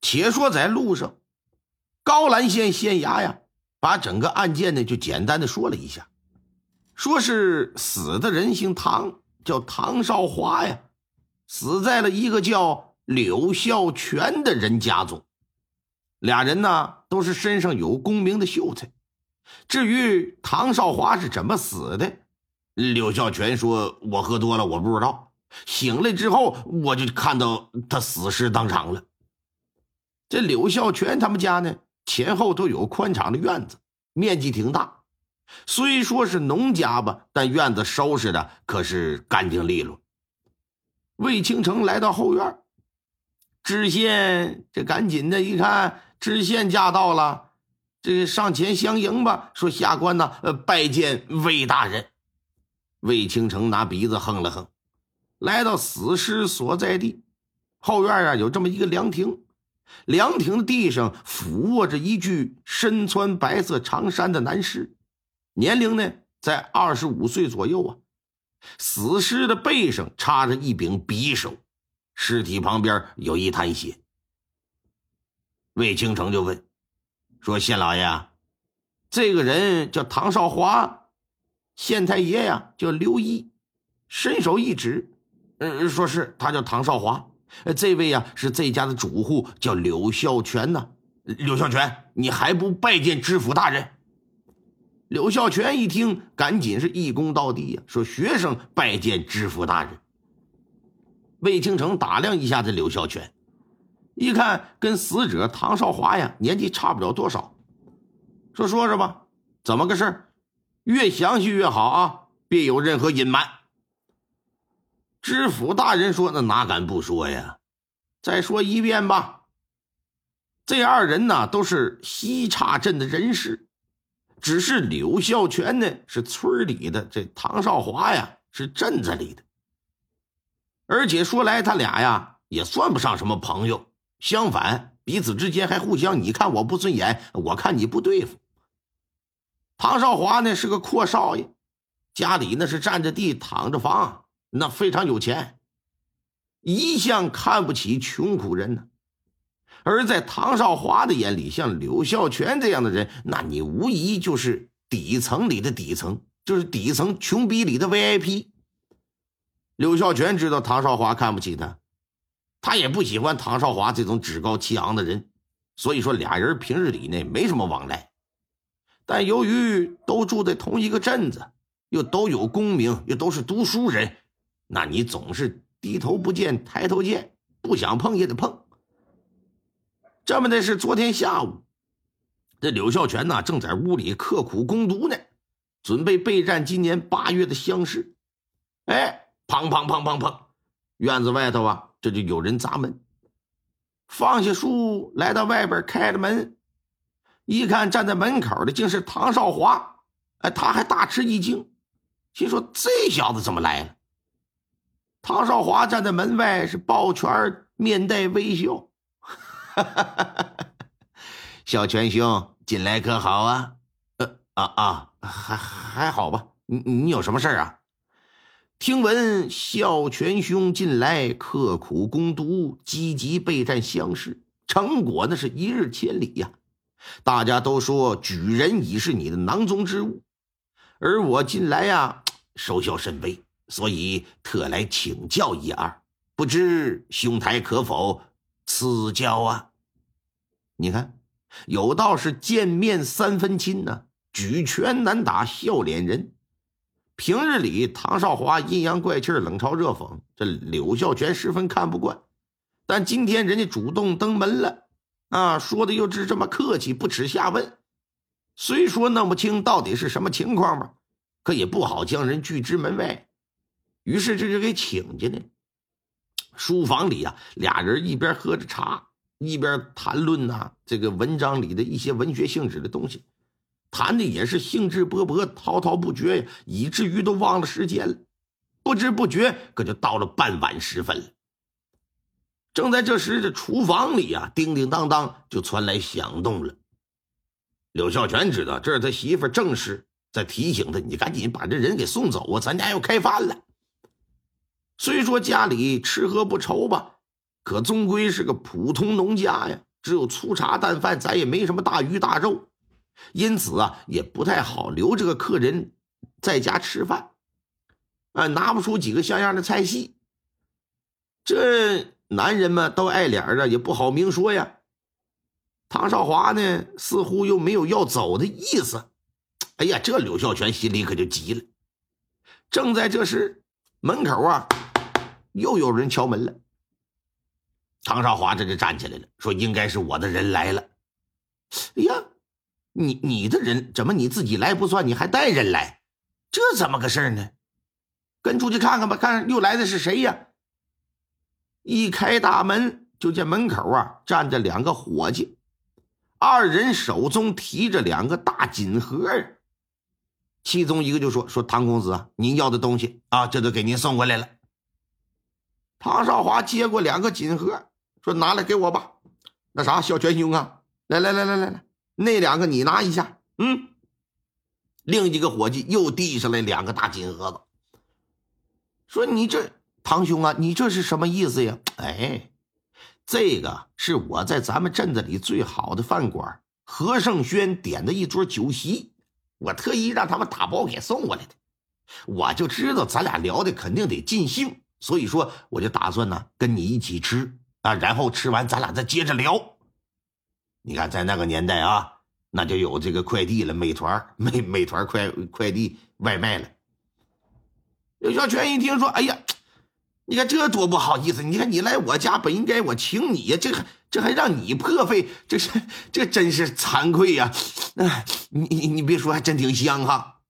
且说在路上，高兰县县衙呀，把整个案件呢就简单的说了一下，说是死的人姓唐，叫唐少华呀，死在了一个叫柳孝全的人家中，俩人呢都是身上有功名的秀才。至于唐少华是怎么死的，柳孝全说：“我喝多了，我不知道。”醒来之后，我就看到他死尸当场了。这柳孝全他们家呢，前后都有宽敞的院子，面积挺大。虽说是农家吧，但院子收拾的可是干净利落。魏清城来到后院，知县这赶紧的一看，知县驾到了，这上前相迎吧，说下官呢，呃，拜见魏大人。魏清城拿鼻子哼了哼。来到死尸所在地后院啊，有这么一个凉亭，凉亭的地上俯卧着一具身穿白色长衫的男尸，年龄呢在二十五岁左右啊。死尸的背上插着一柄匕首，尸体旁边有一滩血。魏清城就问说：“县老爷，这个人叫唐少华，县太爷呀叫刘一，伸手一指。”嗯，说是他叫唐少华，这位呀是这家的主户，叫柳孝全呢。柳孝全，你还不拜见知府大人？柳孝全一听，赶紧是一躬到地呀，说：“学生拜见知府大人。”魏清城打量一下这柳孝全，一看跟死者唐少华呀年纪差不了多少，说：“说说吧，怎么个事儿？越详细越好啊，别有任何隐瞒。”知府大人说：“那哪敢不说呀？再说一遍吧。这二人呢，都是西岔镇的人士，只是柳孝全呢是村里的，这唐少华呀是镇子里的。而且说来，他俩呀也算不上什么朋友，相反，彼此之间还互相你看我不顺眼，我看你不对付。唐少华呢是个阔少爷，家里那是占着地，躺着房。”那非常有钱，一向看不起穷苦人呢。而在唐少华的眼里，像柳孝全这样的人，那你无疑就是底层里的底层，就是底层穷逼里的 VIP。柳孝全知道唐少华看不起他，他也不喜欢唐少华这种趾高气昂的人，所以说俩人平日里呢没什么往来。但由于都住在同一个镇子，又都有功名，又都是读书人。那你总是低头不见抬头见，不想碰也得碰。这么的是昨天下午，这柳孝全呢正在屋里刻苦攻读呢，准备备战今年八月的乡试。哎，砰砰砰砰砰，院子外头啊，这就有人砸门。放下书，来到外边开了门，一看站在门口的竟是唐少华。哎，他还大吃一惊，心说这小子怎么来了？唐少华站在门外，是抱拳，面带微笑。小泉兄，进来可好啊？呃啊啊，还还好吧？你你有什么事啊？听闻孝全兄近来刻苦攻读，积极备战乡试，成果那是一日千里呀。大家都说举人已是你的囊中之物，而我近来呀，收效甚微。所以特来请教一二，不知兄台可否赐教啊？你看，有道是见面三分亲呢，举拳难打笑脸人。平日里唐少华阴阳怪气、冷嘲热讽，这柳孝全十分看不惯。但今天人家主动登门了，啊，说的又是这么客气，不耻下问。虽说弄不清到底是什么情况吧，可也不好将人拒之门外。于是这就给请进来。书房里啊，俩人一边喝着茶，一边谈论呐这个文章里的一些文学性质的东西，谈的也是兴致勃勃、滔滔不绝呀，以至于都忘了时间了。不知不觉，可就到了傍晚时分了。正在这时，这厨房里呀，叮叮当当就传来响动了。柳孝全知道这是他媳妇正是在提醒他：“你赶紧把这人给送走啊，咱家要开饭了。”虽说家里吃喝不愁吧，可终归是个普通农家呀，只有粗茶淡饭，咱也没什么大鱼大肉，因此啊，也不太好留这个客人在家吃饭。啊，拿不出几个像样的菜系。这男人们都爱脸儿也不好明说呀。唐少华呢，似乎又没有要走的意思。哎呀，这柳孝全心里可就急了。正在这时，门口啊，又有人敲门了。唐少华这就站起来了，说：“应该是我的人来了。”哎呀，你你的人怎么你自己来不算，你还带人来？这怎么个事呢？跟出去看看吧，看又来的是谁呀？一开大门，就见门口啊站着两个伙计，二人手中提着两个大锦盒其中一个就说：“说唐公子啊，您要的东西啊，这都给您送过来了。”唐少华接过两个锦盒，说：“拿来给我吧。”那啥，小全兄啊，来来来来来来，那两个你拿一下。嗯，另一个伙计又递上来两个大锦盒子。说你这唐兄啊，你这是什么意思呀？哎，这个是我在咱们镇子里最好的饭馆何盛轩点的一桌酒席，我特意让他们打包给送过来的。我就知道咱俩聊的肯定得尽兴，所以说我就打算呢跟你一起吃啊，然后吃完咱俩再接着聊。你看，在那个年代啊，那就有这个快递了，美团、美美团快快递外卖了。刘小泉一听说，哎呀，你看这多不好意思！你看你来我家，本应该我请你呀，这还这还让你破费，这是这真是惭愧呀！哎，你你你别说，还真挺香哈。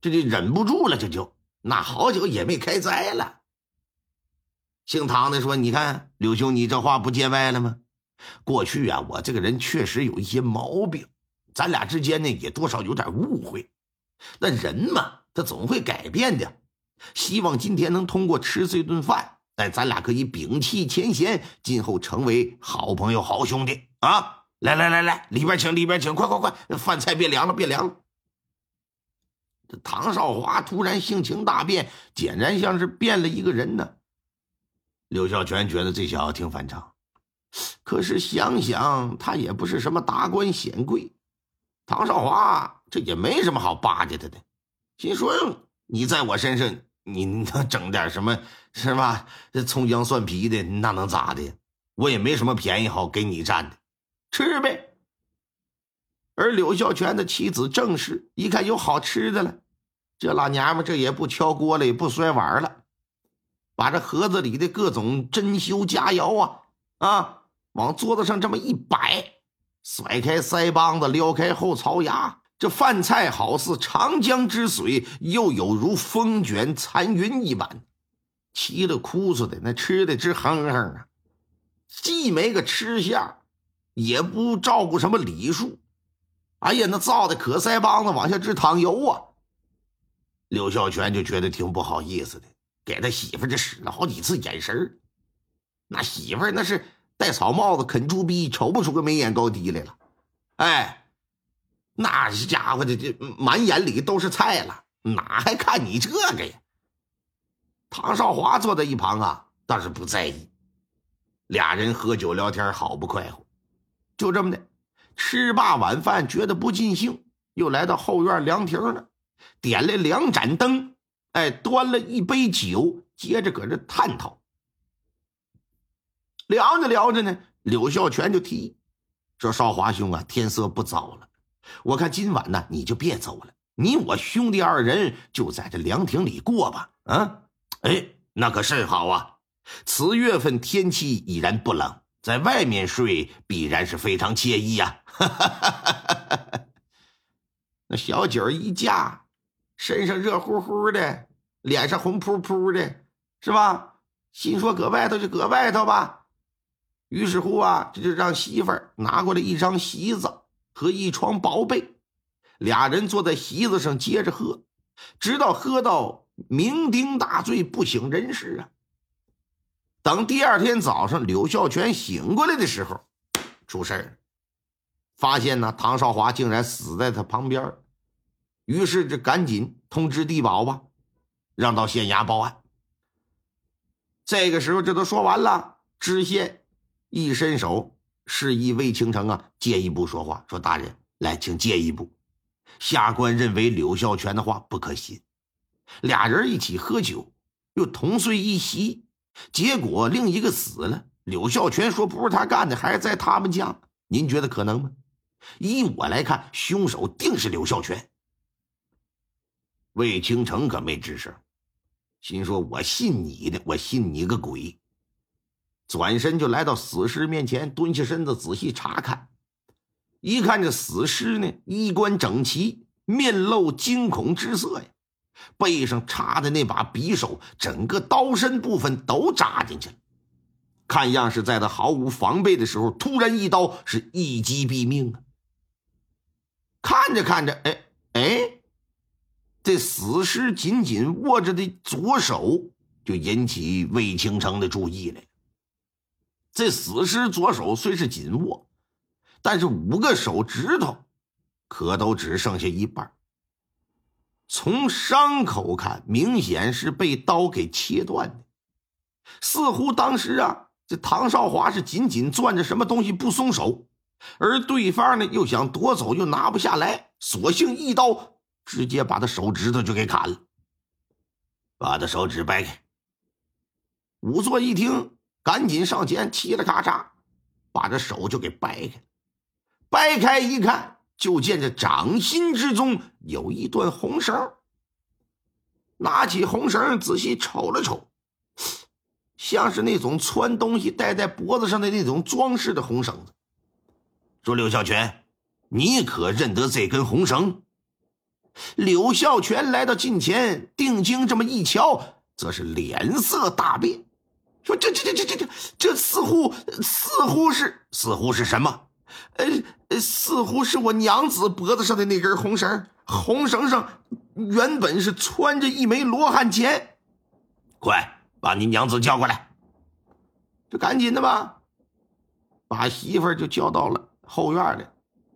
这就忍不住了，这就那好久也没开斋了。姓唐的说：“你看刘兄，你这话不见外了吗？过去啊，我这个人确实有一些毛病，咱俩之间呢也多少有点误会。那人嘛。”他总会改变的，希望今天能通过吃这顿饭，哎，咱俩可以摒弃前嫌，今后成为好朋友、好兄弟啊！来来来来，里边请，里边请，快快快，饭菜别凉了，别凉了。这唐少华突然性情大变，简然像是变了一个人呢。刘孝全觉得这小子挺反常，可是想想他也不是什么达官显贵，唐少华这也没什么好巴结他的。心说：“你在我身上，你能整点什么，是吧？这葱姜蒜皮的，那能咋的？我也没什么便宜好给你占的，吃呗。”而柳孝全的妻子郑氏一看有好吃的了，这老娘们这也不敲锅了，也不摔碗了，把这盒子里的各种珍馐佳肴啊啊往桌子上这么一摆，甩开腮帮子，撩开后槽牙。这饭菜好似长江之水，又有如风卷残云一般，嘁了哭哧的，那吃的直哼哼啊！既没个吃相，也不照顾什么礼数，哎呀，那造的可腮帮子往下直淌油啊！刘孝全就觉得挺不好意思的，给他媳妇这使了好几次眼神那媳妇那是戴草帽子啃猪逼，瞅不出个眉眼高低来了，哎。那家伙的这满眼里都是菜了，哪还看你这个呀？唐少华坐在一旁啊，倒是不在意。俩人喝酒聊天，好不快活。就这么的，吃罢晚饭，觉得不尽兴，又来到后院凉亭了，点了两盏灯，哎，端了一杯酒，接着搁这探讨。聊着聊着呢，柳孝全就提议说：“少华兄啊，天色不早了。”我看今晚呢，你就别走了，你我兄弟二人就在这凉亭里过吧。啊，哎，那可甚好啊！此月份天气已然不冷，在外面睡必然是非常惬意呀。哈 那小酒一架，身上热乎乎的，脸上红扑扑的，是吧？心说搁外头就搁外头吧。于是乎啊，这就让媳妇儿拿过来一张席子和一床薄被，俩人坐在席子上接着喝，直到喝到酩酊大醉不省人事啊。等第二天早上，柳孝全醒过来的时候，出事儿，发现呢唐少华竟然死在他旁边，于是这赶紧通知地保吧，让到县衙报案。这个时候，这都说完了，知县一伸手示意魏清城啊借一步说话，说大人来，请借一步。下官认为柳孝全的话不可信，俩人一起喝酒，又同睡一席。结果另一个死了，柳孝全说不是他干的，还是在他们家。您觉得可能吗？依我来看，凶手定是柳孝全。魏清城可没吱声，心说：“我信你的，我信你个鬼！”转身就来到死尸面前，蹲下身子仔细查看。一看这死尸呢，衣冠整齐，面露惊恐之色呀。背上插的那把匕首，整个刀身部分都扎进去了。看样是在他毫无防备的时候，突然一刀是一击毙命啊！看着看着，哎哎，这死尸紧紧握着的左手就引起魏清城的注意了。这死尸左手虽是紧握，但是五个手指头可都只剩下一半。从伤口看，明显是被刀给切断的，似乎当时啊，这唐少华是紧紧攥着什么东西不松手，而对方呢又想夺走又拿不下来，索性一刀直接把他手指头就给砍了，把他手指掰开。仵作一听，赶紧上前，嘁哩咔嚓，把这手就给掰开，掰开一看。就见这掌心之中有一段红绳，拿起红绳仔细瞅了瞅，像是那种穿东西戴在脖子上的那种装饰的红绳子。说柳孝全，你可认得这根红绳？柳孝全来到近前，定睛这么一瞧，则是脸色大变，说：“这这这这这这似乎似乎是似乎是什么？”呃，似乎是我娘子脖子上的那根红绳，红绳上原本是穿着一枚罗汉钱。快把你娘子叫过来！就赶紧的吧，把媳妇就叫到了后院里，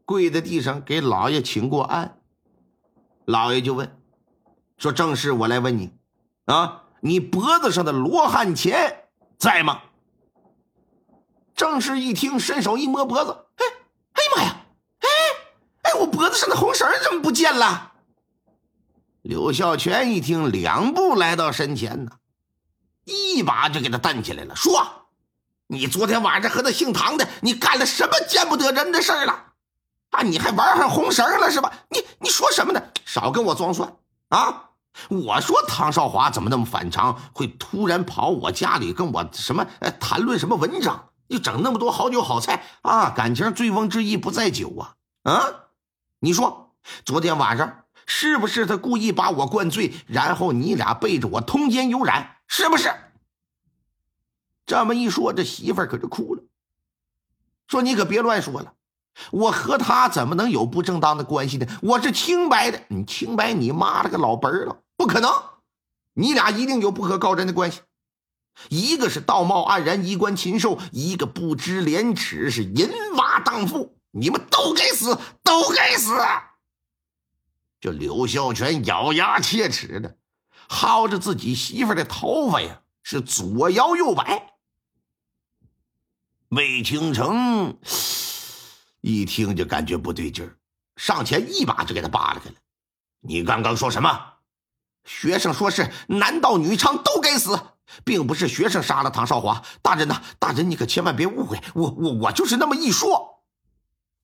跪在地上给老爷请过安。老爷就问说：“正是我来问你，啊，你脖子上的罗汉钱在吗？”正是一听，伸手一摸脖子。哎，哎呀妈呀！哎哎，我脖子上的红绳怎么不见了？刘孝全一听，两步来到身前呢，一把就给他担起来了，说：“你昨天晚上和那姓唐的，你干了什么见不得人的事了？啊，你还玩上红绳了是吧？你你说什么呢？少跟我装蒜啊！我说唐少华怎么那么反常，会突然跑我家里跟我什么谈论什么文章？”又整那么多好酒好菜啊！感情醉翁之意不在酒啊！啊，你说昨天晚上是不是他故意把我灌醉，然后你俩背着我通奸有染，是不是？这么一说，这媳妇儿可就哭了，说：“你可别乱说了，我和他怎么能有不正当的关系呢？我是清白的，你清白你妈了个老本儿了，不可能！你俩一定有不可告人的关系。”一个是道貌岸然、衣冠禽兽，一个不知廉耻，是淫娃荡妇。你们都该死，都该死！这刘孝全咬牙切齿的薅着自己媳妇儿的头发呀，是左摇右摆。魏倾城一听就感觉不对劲儿，上前一把就给他扒拉开了。你刚刚说什么？学生说是男盗女娼都该死。并不是学生杀了唐少华，大人呐，大人你可千万别误会，我我我就是那么一说。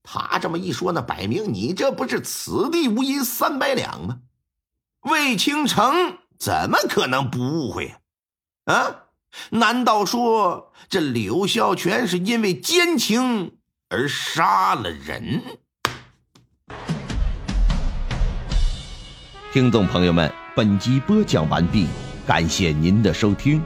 他这么一说，那摆明你这不是此地无银三百两吗？魏倾城怎么可能不误会啊？难道说这柳孝全是因为奸情而杀了人？听众朋友们，本集播讲完毕。感谢您的收听。